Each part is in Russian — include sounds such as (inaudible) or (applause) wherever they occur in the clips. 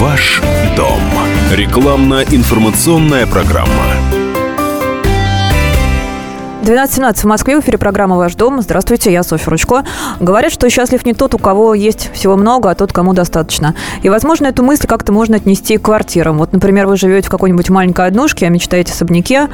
Ваш дом. Рекламно-информационная программа. 12.17 в Москве, в эфире программа «Ваш дом». Здравствуйте, я Софья Ручко. Говорят, что счастлив не тот, у кого есть всего много, а тот, кому достаточно. И, возможно, эту мысль как-то можно отнести к квартирам. Вот, например, вы живете в какой-нибудь маленькой однушке, а мечтаете о особняке,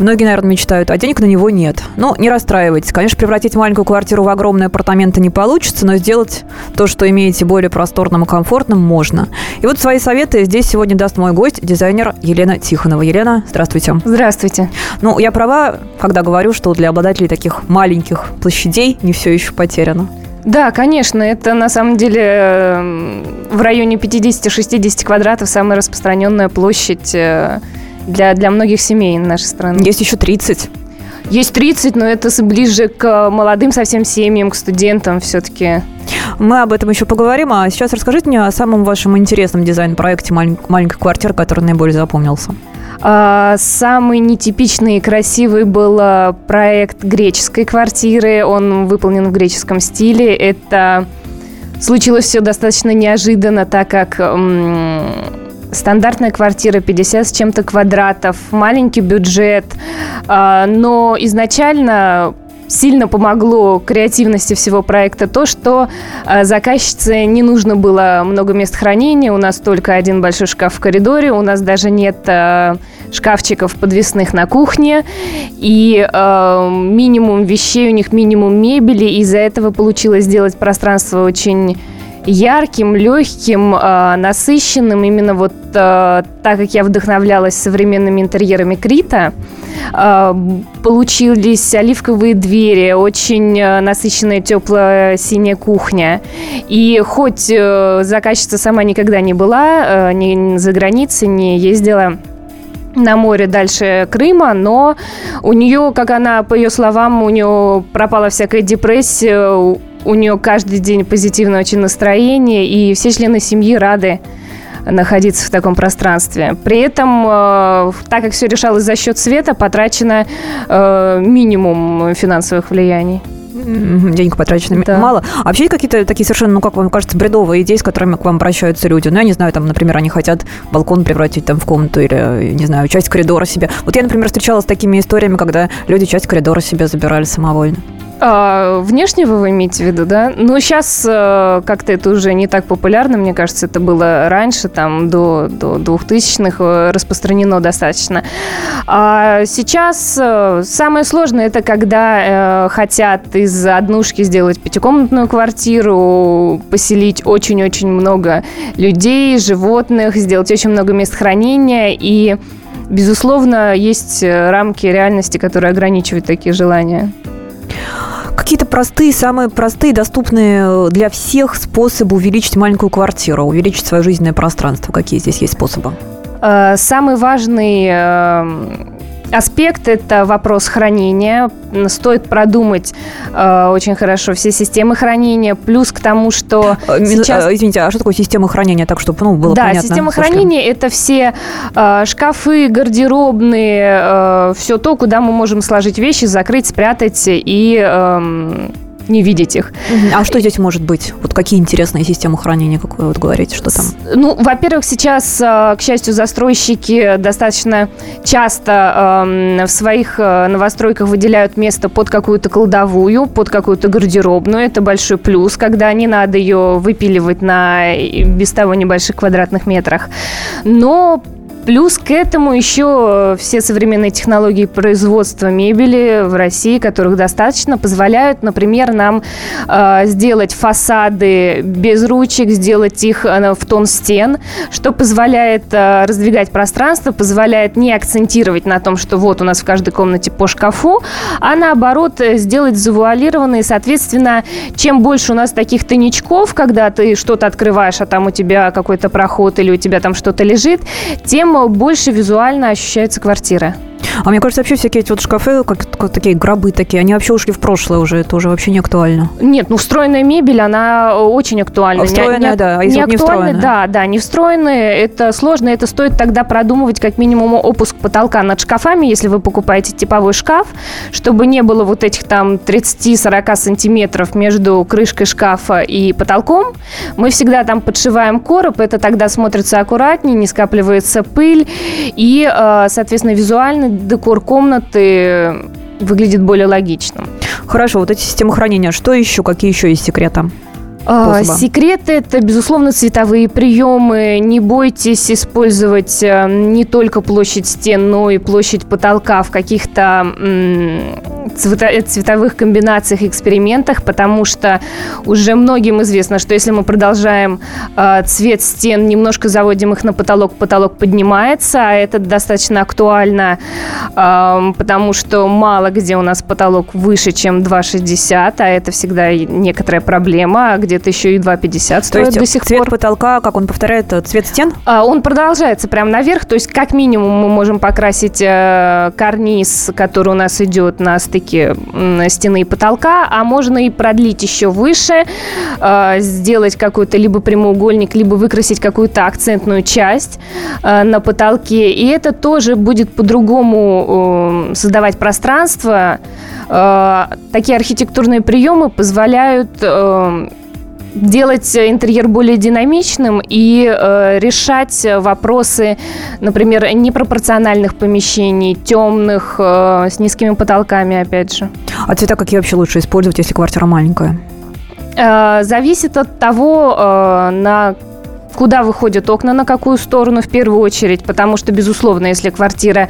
многие, наверное, мечтают, а денег на него нет. Ну, не расстраивайтесь. Конечно, превратить маленькую квартиру в огромные апартаменты не получится, но сделать то, что имеете более просторным и комфортным, можно. И вот свои советы здесь сегодня даст мой гость, дизайнер Елена Тихонова. Елена, здравствуйте. Здравствуйте. Ну, я права, когда говорю, что для обладателей таких маленьких площадей не все еще потеряно. Да, конечно, это на самом деле в районе 50-60 квадратов самая распространенная площадь э, для, для многих семей нашей страны. Есть еще 30. Есть 30, но это ближе к молодым совсем семьям, к студентам все-таки. Мы об этом еще поговорим. А сейчас расскажите мне о самом вашем интересном дизайн-проекте «Маленькая квартира», который наиболее запомнился. А, самый нетипичный и красивый был а, проект греческой квартиры. Он выполнен в греческом стиле. Это случилось все достаточно неожиданно, так как стандартная квартира 50 с чем-то квадратов, маленький бюджет, а, но изначально сильно помогло креативности всего проекта то, что а, заказчице не нужно было много мест хранения, у нас только один большой шкаф в коридоре, у нас даже нет а, шкафчиков подвесных на кухне, и э, минимум вещей, у них минимум мебели, из-за этого получилось сделать пространство очень ярким, легким, э, насыщенным. Именно вот э, так как я вдохновлялась современными интерьерами Крита, э, получились оливковые двери, очень насыщенная теплая синяя кухня. И хоть заказчица сама никогда не была ни за границей, не ездила на море дальше Крыма, но у нее, как она, по ее словам, у нее пропала всякая депрессия, у нее каждый день позитивное очень настроение, и все члены семьи рады находиться в таком пространстве. При этом, э, так как все решалось за счет света, потрачено э, минимум финансовых влияний денег потрачено да. мало. А вообще какие-то такие совершенно, ну, как вам кажется, бредовые идеи, с которыми к вам обращаются люди? Ну, я не знаю, там, например, они хотят балкон превратить там в комнату или, не знаю, часть коридора себе. Вот я, например, встречалась с такими историями, когда люди часть коридора себе забирали самовольно. А, внешнего вы имеете в виду, да? Ну, сейчас э, как-то это уже не так популярно, мне кажется, это было раньше, там, до, до 2000-х э, распространено достаточно. А сейчас э, самое сложное, это когда э, хотят из однушки сделать пятикомнатную квартиру, поселить очень-очень много людей, животных, сделать очень много мест хранения и Безусловно, есть рамки реальности, которые ограничивают такие желания какие-то простые, самые простые, доступные для всех способы увеличить маленькую квартиру, увеличить свое жизненное пространство? Какие здесь есть способы? Э, самый важный э, аспект – это вопрос хранения. Стоит продумать э, очень хорошо все системы хранения. Плюс к тому, что э, сейчас... Э, извините, а что такое система хранения? Так, чтобы ну, было да, понятно. Да, система хранения – это все э, шкафы, гардеробные, э, все то, куда мы можем сложить вещи, закрыть, спрятать и... Э, не видеть их. А что здесь может быть? Вот какие интересные системы хранения, как вы вот говорите, что там? Ну, во-первых, сейчас, э, к счастью, застройщики достаточно часто эм, в своих э, новостройках выделяют место под какую-то кладовую, под какую-то гардеробную. Это большой плюс, когда не надо ее выпиливать на без того небольших квадратных метрах. Но Плюс к этому еще все современные технологии производства мебели в России, которых достаточно, позволяют, например, нам э, сделать фасады без ручек, сделать их э, в тон стен, что позволяет э, раздвигать пространство, позволяет не акцентировать на том, что вот у нас в каждой комнате по шкафу, а наоборот э, сделать завуалированные. Соответственно, чем больше у нас таких тайничков, когда ты что-то открываешь, а там у тебя какой-то проход или у тебя там что-то лежит, тем больше визуально ощущается квартира. А мне кажется, вообще всякие эти вот шкафы, как, как такие гробы такие, они вообще ушли в прошлое уже, это уже вообще не актуально. Нет, ну встроенная мебель, она очень актуальна. А встроенная, не, да, а если не вот не встроенная? да, да, не встроенные, это сложно, это стоит тогда продумывать как минимум опуск потолка над шкафами, если вы покупаете типовой шкаф, чтобы не было вот этих там 30-40 сантиметров между крышкой шкафа и потолком. Мы всегда там подшиваем короб, это тогда смотрится аккуратнее, не скапливается пыль, и, э, соответственно, визуально декор комнаты выглядит более логичным. Хорошо, вот эти системы хранения, что еще, какие еще есть секреты? А, способа? Секреты – это, безусловно, цветовые приемы. Не бойтесь использовать э, не только площадь стен, но и площадь потолка в каких-то цветовых комбинациях, экспериментах, потому что уже многим известно, что если мы продолжаем э, цвет стен, немножко заводим их на потолок, потолок поднимается, а это достаточно актуально, э, потому что мало где у нас потолок выше, чем 2,60, а это всегда некоторая проблема, а где-то еще и 2,50 То стоит есть до сих цвет пор. потолка, как он повторяет, э, цвет стен? А, Он продолжается прямо наверх, то есть как минимум мы можем покрасить э, карниз, который у нас идет на стыке м, стены и потолка, а можно и продлить еще выше, э, сделать какой-то либо прямоугольник, либо выкрасить какую-то акцентную часть э, на потолке, и это тоже будет по-другому э, создавать пространство. Э, Такие архитектурные приемы позволяют э, делать интерьер более динамичным и э, решать вопросы, например, непропорциональных помещений, темных, э, с низкими потолками, опять же. А цвета какие вообще лучше использовать, если квартира маленькая? Э, зависит от того, э, на куда выходят окна, на какую сторону в первую очередь, потому что, безусловно, если квартира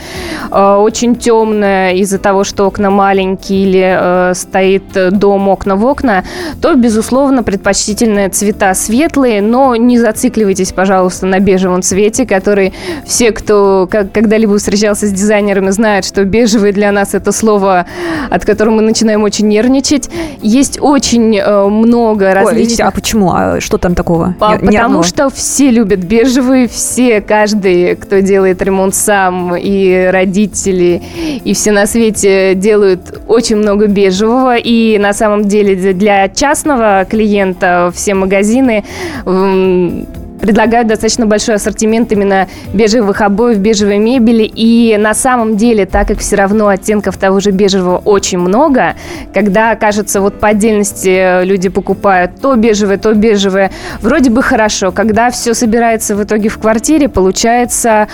э, очень темная из-за того, что окна маленькие или э, стоит дом окна в окна, то, безусловно, предпочтительные цвета светлые, но не зацикливайтесь, пожалуйста, на бежевом цвете, который все, кто как- когда-либо встречался с дизайнерами, знают, что бежевый для нас это слово, от которого мы начинаем очень нервничать. Есть очень э, много Ой, различных... а почему? А что там такого? По- Потому что все любят бежевый, все, каждый, кто делает ремонт сам, и родители, и все на свете делают очень много бежевого. И на самом деле для частного клиента все магазины предлагают достаточно большой ассортимент именно бежевых обоев, бежевой мебели. И на самом деле, так как все равно оттенков того же бежевого очень много, когда, кажется, вот по отдельности э, люди покупают то бежевое, то бежевое, вроде бы хорошо. Когда все собирается в итоге в квартире, получается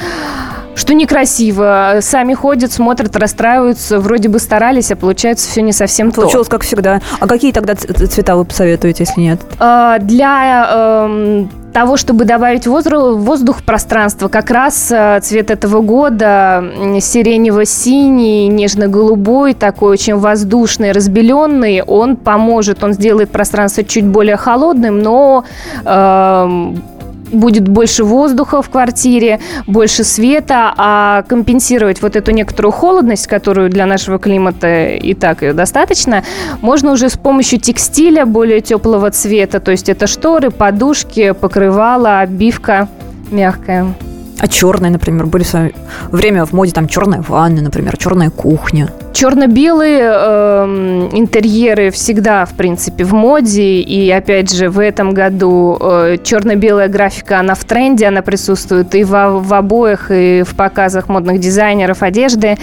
что некрасиво. Сами ходят, смотрят, расстраиваются, вроде бы старались, а получается все не совсем то. Получилось как всегда. А какие тогда цвета вы посоветуете, если нет? А, Для эм, того, чтобы добавить возру- воздух в пространство, как раз э, цвет этого года сиренево-синий, нежно-голубой, такой очень воздушный, разбеленный, он поможет, он сделает пространство чуть более холодным, но эм, будет больше воздуха в квартире, больше света, а компенсировать вот эту некоторую холодность, которую для нашего климата и так ее достаточно, можно уже с помощью текстиля более теплого цвета, то есть это шторы, подушки, покрывала, обивка мягкая. А черные, например, были в свое время в моде там черная ванна, например, черная кухня. Черно-белые эм, интерьеры всегда, в принципе, в моде. И, опять же, в этом году э, черно-белая графика, она в тренде, она присутствует и в, в обоях, и в показах модных дизайнеров одежды.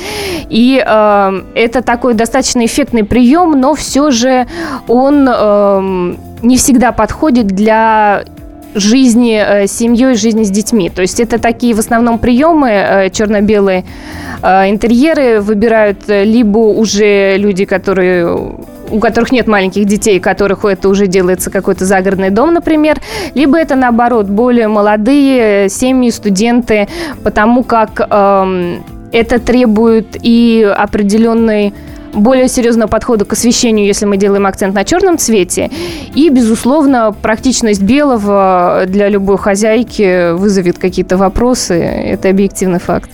И эм, это такой достаточно эффектный прием, но все же он эм, не всегда подходит для жизни э, с семьей, жизни с детьми. То есть это такие в основном приемы э, черно-белые э, интерьеры выбирают либо уже люди, которые у которых нет маленьких детей, которых это уже делается какой-то загородный дом, например, либо это наоборот более молодые семьи, студенты, потому как эм, это требует и определенной более серьезного подхода к освещению, если мы делаем акцент на черном цвете. И, безусловно, практичность белого для любой хозяйки вызовет какие-то вопросы. Это объективный факт.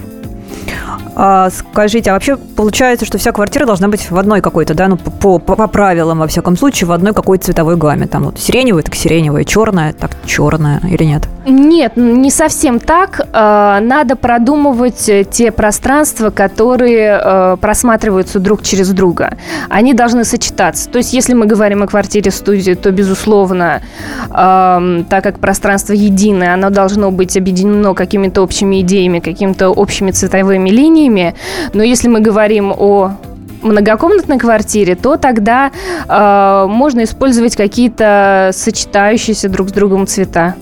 А, скажите, а вообще получается, что вся квартира должна быть в одной какой-то, да, ну, по, по, по правилам, во всяком случае, в одной какой-то цветовой гамме. Там вот сиреневая, так сиреневая, черная, так черная или нет? Нет, не совсем так. Э, надо продумывать э, те пространства, которые э, просматриваются друг через друга. Они должны сочетаться. То есть, если мы говорим о квартире-студии, то, безусловно, так как пространство единое, оно должно быть объединено какими-то общими идеями, какими-то общими цветовыми линиями. Но если мы говорим о многокомнатной квартире, то тогда э, можно использовать какие-то сочетающиеся друг с другом цвета.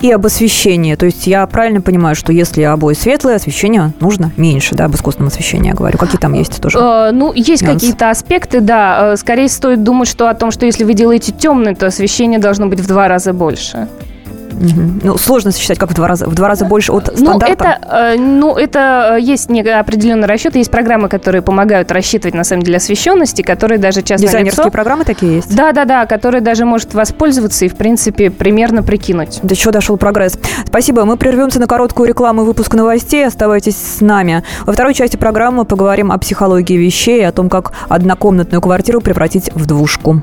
И об освещении. То есть я правильно понимаю, что если обои светлые, освещение нужно меньше, да, об искусственном освещении я говорю. Какие там есть тоже? Э, ну, есть какие-то аспекты, да. Э, скорее стоит думать, что о том, что если вы делаете темный, то освещение должно быть в два раза больше. Угу. Ну, сложно сосчитать, как в два раза, в два раза больше от ну, стандарта. Ну, это, э, ну, это есть определенный расчет, есть программы, которые помогают рассчитывать, на самом деле, освещенности, которые даже часто Дизайнерские лицо, программы такие есть? Да, да, да, которые даже может воспользоваться и, в принципе, примерно прикинуть. До чего дошел прогресс. Спасибо. Мы прервемся на короткую рекламу и выпуск новостей. Оставайтесь с нами. Во второй части программы поговорим о психологии вещей, о том, как однокомнатную квартиру превратить в двушку.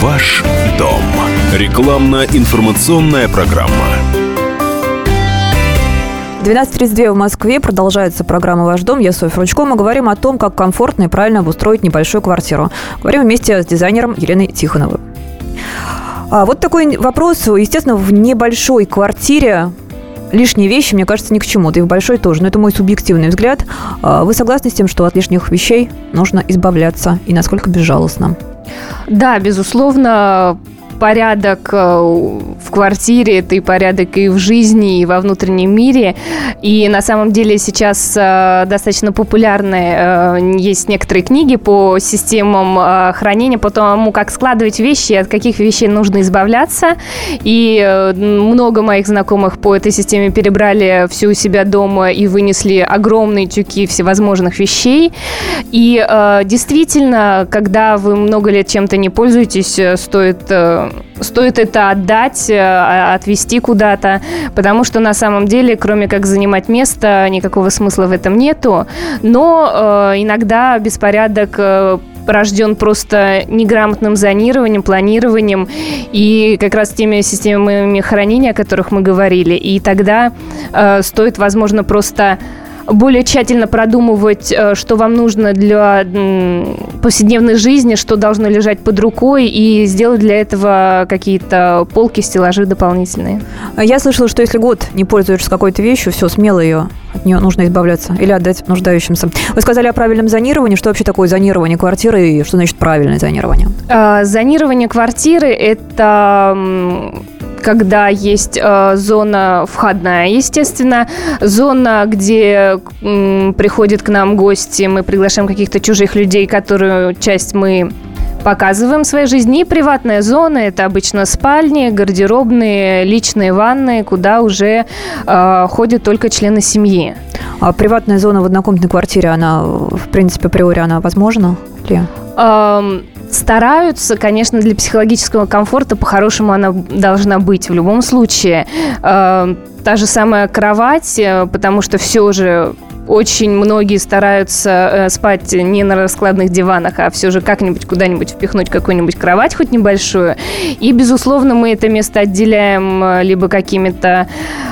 Ваш дом. Рекламно-информационная программа. 12.32 в Москве. Продолжается программа «Ваш дом». Я Софья Ручко. Мы говорим о том, как комфортно и правильно обустроить небольшую квартиру. Говорим вместе с дизайнером Еленой Тихоновой. А вот такой вопрос. Естественно, в небольшой квартире лишние вещи, мне кажется, ни к чему. Да и в большой тоже. Но это мой субъективный взгляд. А вы согласны с тем, что от лишних вещей нужно избавляться? И насколько безжалостно? Да, безусловно, порядок э, в квартире, это и порядок и в жизни, и во внутреннем мире. И на самом деле сейчас э, достаточно популярны э, есть некоторые книги по системам хранения, по тому, как складывать вещи, от каких вещей нужно избавляться. И много моих знакомых по этой системе перебрали все у себя дома и вынесли огромные тюки всевозможных вещей. И действительно, когда вы много лет чем-то не пользуетесь, стоит стоит это отдать, э, отвезти куда-то, потому что на самом деле, кроме как занимать место, никакого смысла в этом нету. Но э, иногда беспорядок э, рожден просто неграмотным зонированием, планированием и как раз теми системами хранения, о которых мы говорили. И тогда э, стоит, возможно, просто более тщательно продумывать, э, что вам нужно для повседневной жизни, что должно лежать под рукой, и сделать для этого какие-то полки, стеллажи дополнительные. Я слышала, что если год не пользуешься какой-то вещью, все, смело ее, от нее нужно избавляться или отдать нуждающимся. Вы сказали о правильном зонировании. Что вообще такое зонирование квартиры и что значит правильное зонирование? А, зонирование квартиры – это когда есть э, зона входная, естественно, зона, где э, приходят к нам гости, мы приглашаем каких-то чужих людей, которую часть мы показываем в своей жизни. И приватная зона – это обычно спальни, гардеробные, личные ванны, куда уже э, ходят только члены семьи. А приватная зона в однокомнатной квартире, она, в принципе, априори, она возможна ли? Эм, стараются, конечно, для психологического комфорта по-хорошему она должна быть в любом случае. Э, та же самая кровать, э, потому что все же очень многие стараются э, спать не на раскладных диванах, а все же как-нибудь куда-нибудь впихнуть какую-нибудь кровать, хоть небольшую. И, безусловно, мы это место отделяем э, либо какими-то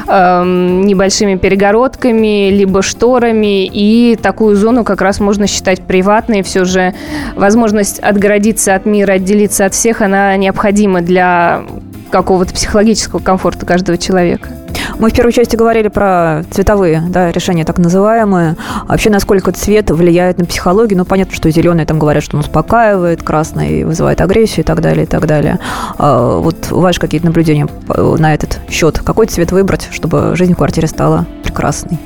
э, небольшими перегородками, либо шторами. И такую зону как раз можно считать приватной. Все же возможность отгородиться от мира, отделиться от всех, она необходима для какого-то психологического комфорта каждого человека. Мы в первой части говорили про цветовые да, решения, так называемые. Вообще, насколько цвет влияет на психологию. Ну, понятно, что зеленый там говорят, что он успокаивает, красный вызывает агрессию и так далее, и так далее. А вот ваши какие-то наблюдения на этот счет? Какой цвет выбрать, чтобы жизнь в квартире стала прекрасной?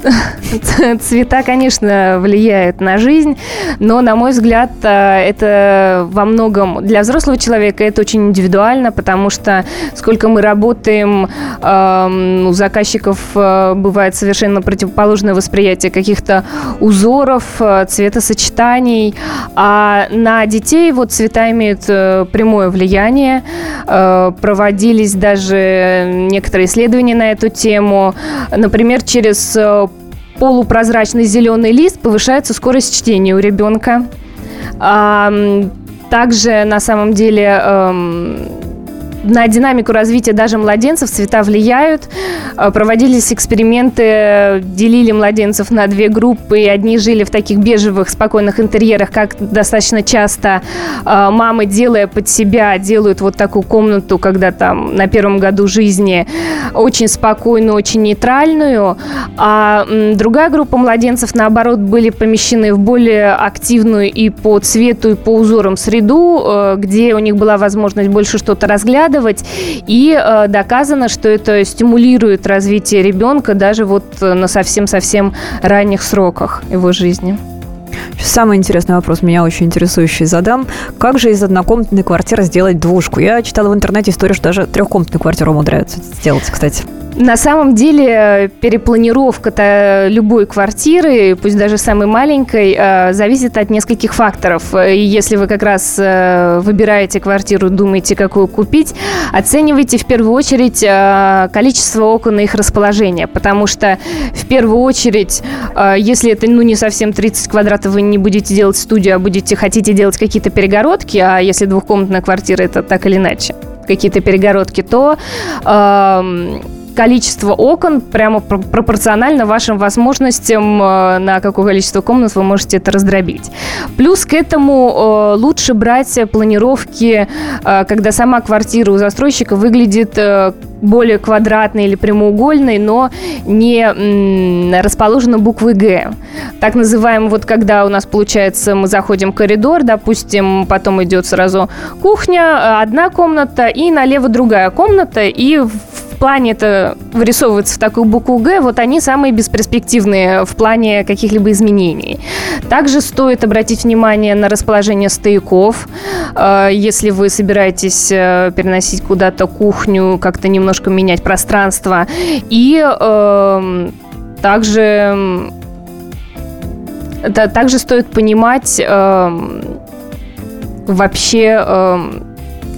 (laughs) Цвета, конечно, влияют на жизнь, но, на мой взгляд, э, это во многом для взрослого человека это очень индивидуально, потому что сколько мы работаем, эм, у заказчиков э, бывает совершенно противоположное восприятие каких-то узоров, э, цветосочетаний, а на детей вот цвета имеют прямое влияние. Проводились даже некоторые исследования на эту тему. Например, через полупрозрачный зеленый лист повышается скорость чтения у ребенка. Также на самом деле эм, на динамику развития даже младенцев цвета влияют. Э, проводились эксперименты, делили младенцев на две группы, одни жили в таких бежевых, спокойных интерьерах, как достаточно часто э, мамы, делая под себя, делают вот такую комнату, когда там на первом году жизни очень спокойную, очень нейтральную, а другая группа младенцев, наоборот, были помещены в более активную и по цвету, и по узорам среду, э, где у них была возможность больше что-то разглядывать, разглядывать. И э, доказано, что это стимулирует развитие ребенка даже вот э, на совсем-совсем ранних сроках его жизни. Самый интересный вопрос, меня очень интересующий, задам. Как же из однокомнатной квартиры сделать двушку? Я читала в интернете историю, что даже трехкомнатную квартиру умудряются сделать, кстати. На самом деле перепланировка любой квартиры, пусть даже самой маленькой, э, зависит от нескольких факторов. И если вы как раз э, выбираете квартиру, думаете, какую купить, оценивайте в первую очередь э, количество окон и их расположение, потому что в первую очередь, если это ну, не совсем 30 квадратов, вы не будете делать студию, а будете хотите делать какие-то перегородки, а если двухкомнатная квартира, это так или иначе какие-то перегородки, то э, количество окон прямо пропорционально вашим возможностям, э, на какое количество комнат вы можете это раздробить. Плюс к этому э, лучше брать планировки, э, когда сама квартира у застройщика выглядит более квадратной или прямоугольной, но не расположена буквой «Г». Так называем, вот когда у нас получается, мы заходим в коридор, допустим, потом идет сразу кухня, одна комната, и налево другая комната, и в плане это вырисовывается в такую букву «Г», вот они самые бесперспективные в плане каких-либо изменений. Также стоит обратить внимание на расположение стояков. Э, если вы собираетесь э, переносить куда-то кухню, как-то немножко менять пространство. И э, также, да, также стоит понимать э, вообще... Э,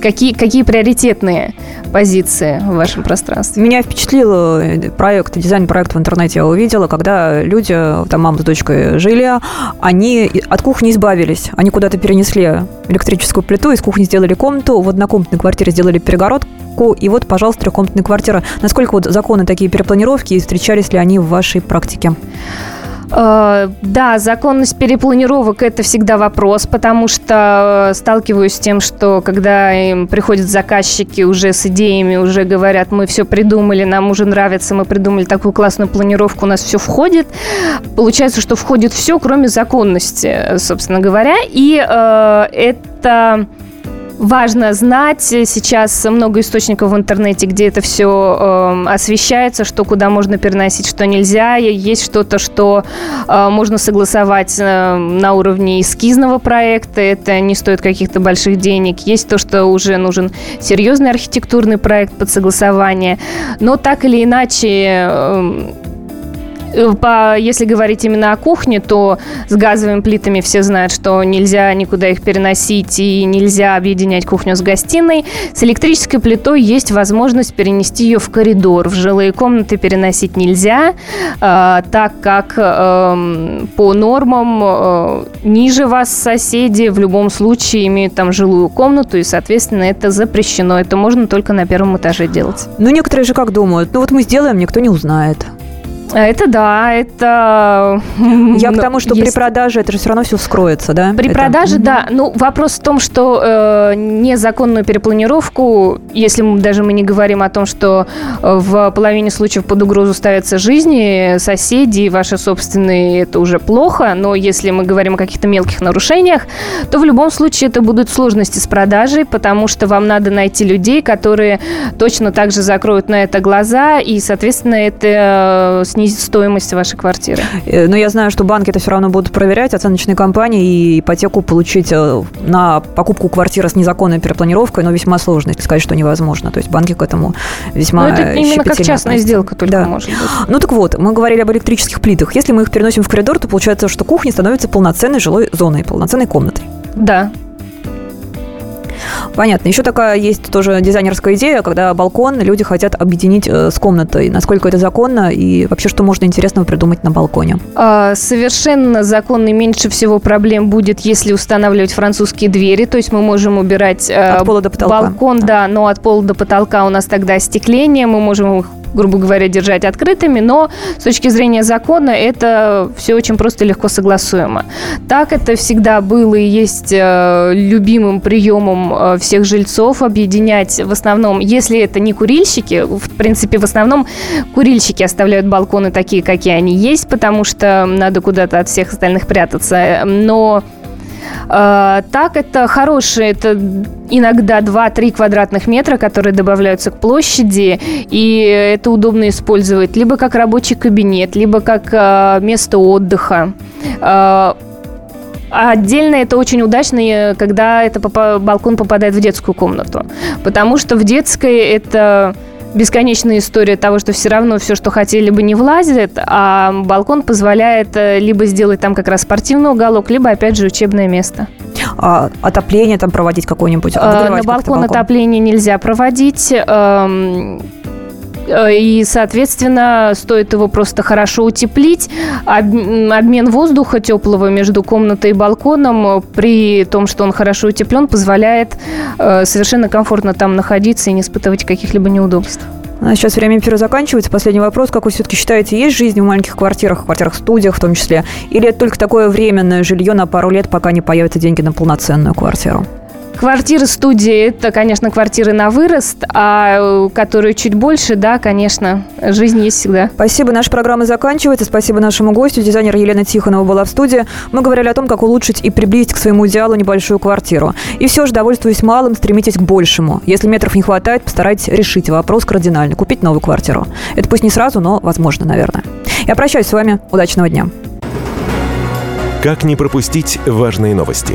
какие, какие приоритетные позиции в вашем пространстве? Меня впечатлил э, проект, дизайн-проект в интернете я увидела, когда люди, там мама с дочкой жили, они от кухни избавились. Они куда-то перенесли электрическую плиту, из кухни сделали комнату, в однокомнатной квартире сделали перегородку, и вот, пожалуйста, трехкомнатная квартира. Насколько вот законы такие перепланировки, и встречались ли они в вашей практике? Э, да, законность перепланировок – это всегда вопрос, потому что э, сталкиваюсь с тем, что когда им приходят заказчики уже с идеями, уже говорят, мы все придумали, нам уже нравится, мы придумали такую классную планировку, у нас все входит. Получается, что входит все, кроме законности, собственно говоря. И э, это важно знать. Сейчас много источников в интернете, где это все э, освещается, что куда можно переносить, что нельзя. Есть что-то, что э, можно согласовать э, на уровне эскизного проекта. Это не стоит каких-то больших денег. Есть то, что уже нужен серьезный архитектурный проект под согласование. Но так или иначе... Э, по, если говорить именно о кухне, то с газовыми плитами все знают, что нельзя никуда их переносить и нельзя объединять кухню с гостиной. С электрической плитой есть возможность перенести ее в коридор. В жилые комнаты переносить нельзя, э, так как э, по нормам э, ниже вас соседи в любом случае имеют там жилую комнату, и, соответственно, это запрещено. Это можно только на первом этаже делать. Ну, некоторые же как думают, ну вот мы сделаем, никто не узнает. А это да, это... Я к тому, что есть... при продаже это же все равно все вскроется, да? При это... продаже, да. Ну, вопрос в том, что э, незаконную перепланировку, если мы, даже мы не говорим о том, что э, в половине случаев под угрозу ставятся жизни соседей, ваши собственные, это уже плохо, но если мы говорим о каких-то мелких нарушениях, то в любом случае это будут сложности с продажей, потому что вам надо найти людей, которые точно так же закроют на это глаза, и, соответственно, это э, снизит стоимость вашей квартиры. Э, но я знаю, что банки это все равно будут проверять, оценочные компании, и ипотеку получить э, на покупку квартиры с незаконной перепланировкой, но весьма сложно, если сказать, что невозможно. То есть банки к этому весьма Но это именно как частная сделка только да. может быть. Ну так вот, мы говорили об электрических плитах. Если мы их переносим в коридор, то получается, что кухня становится полноценной жилой зоной, полноценной комнатой. Да, Понятно. Еще такая есть тоже дизайнерская идея, когда балкон люди хотят объединить э, с комнатой. Насколько это законно и вообще что можно интересного придумать на балконе? А, совершенно законно. Меньше всего проблем будет, если устанавливать французские двери. То есть мы можем убирать э, от пола до потолка. балкон, да, но от пола до потолка у нас тогда остекление. Мы можем грубо говоря, держать открытыми, но с точки зрения закона это все очень просто и легко согласуемо. Так это всегда было и есть э, любимым приемом э, всех жильцов объединять в основном, если это не курильщики, в принципе, в основном курильщики оставляют балконы такие, какие они есть, потому что надо куда-то от всех остальных прятаться, но так, это хорошие, это иногда 2-3 квадратных метра, которые добавляются к площади, и это удобно использовать либо как рабочий кабинет, либо как э, место отдыха. Э, Отдельно это очень удачно, когда это балкон попадает в детскую комнату. Потому что в детской это бесконечная история того, что все равно все, что хотели бы, не влазит, а балкон позволяет э, либо сделать там как раз спортивный уголок, либо, опять же, учебное место. А отопление там проводить какое-нибудь? А, на балкон, балкон отопление нельзя проводить. Эм, и, соответственно, стоит его просто хорошо утеплить. Обмен воздуха теплого между комнатой и балконом при том, что он хорошо утеплен, позволяет э, совершенно комфортно там находиться и не испытывать каких-либо неудобств. А сейчас время эфира заканчивается. Последний вопрос. Как вы все-таки считаете, есть жизнь в маленьких квартирах, квартирах-студиях в том числе? Или это только такое временное жилье на пару лет, пока не появятся деньги на полноценную квартиру? Квартиры студии – это, конечно, квартиры на вырост, а которые чуть больше, да, конечно, жизнь есть всегда. Спасибо. Наша программа заканчивается. Спасибо нашему гостю. Дизайнер Елена Тихонова была в студии. Мы говорили о том, как улучшить и приблизить к своему идеалу небольшую квартиру. И все же, довольствуясь малым, стремитесь к большему. Если метров не хватает, постарайтесь решить вопрос кардинально – купить новую квартиру. Это пусть не сразу, но возможно, наверное. Я прощаюсь с вами. Удачного дня. Как не пропустить важные новости?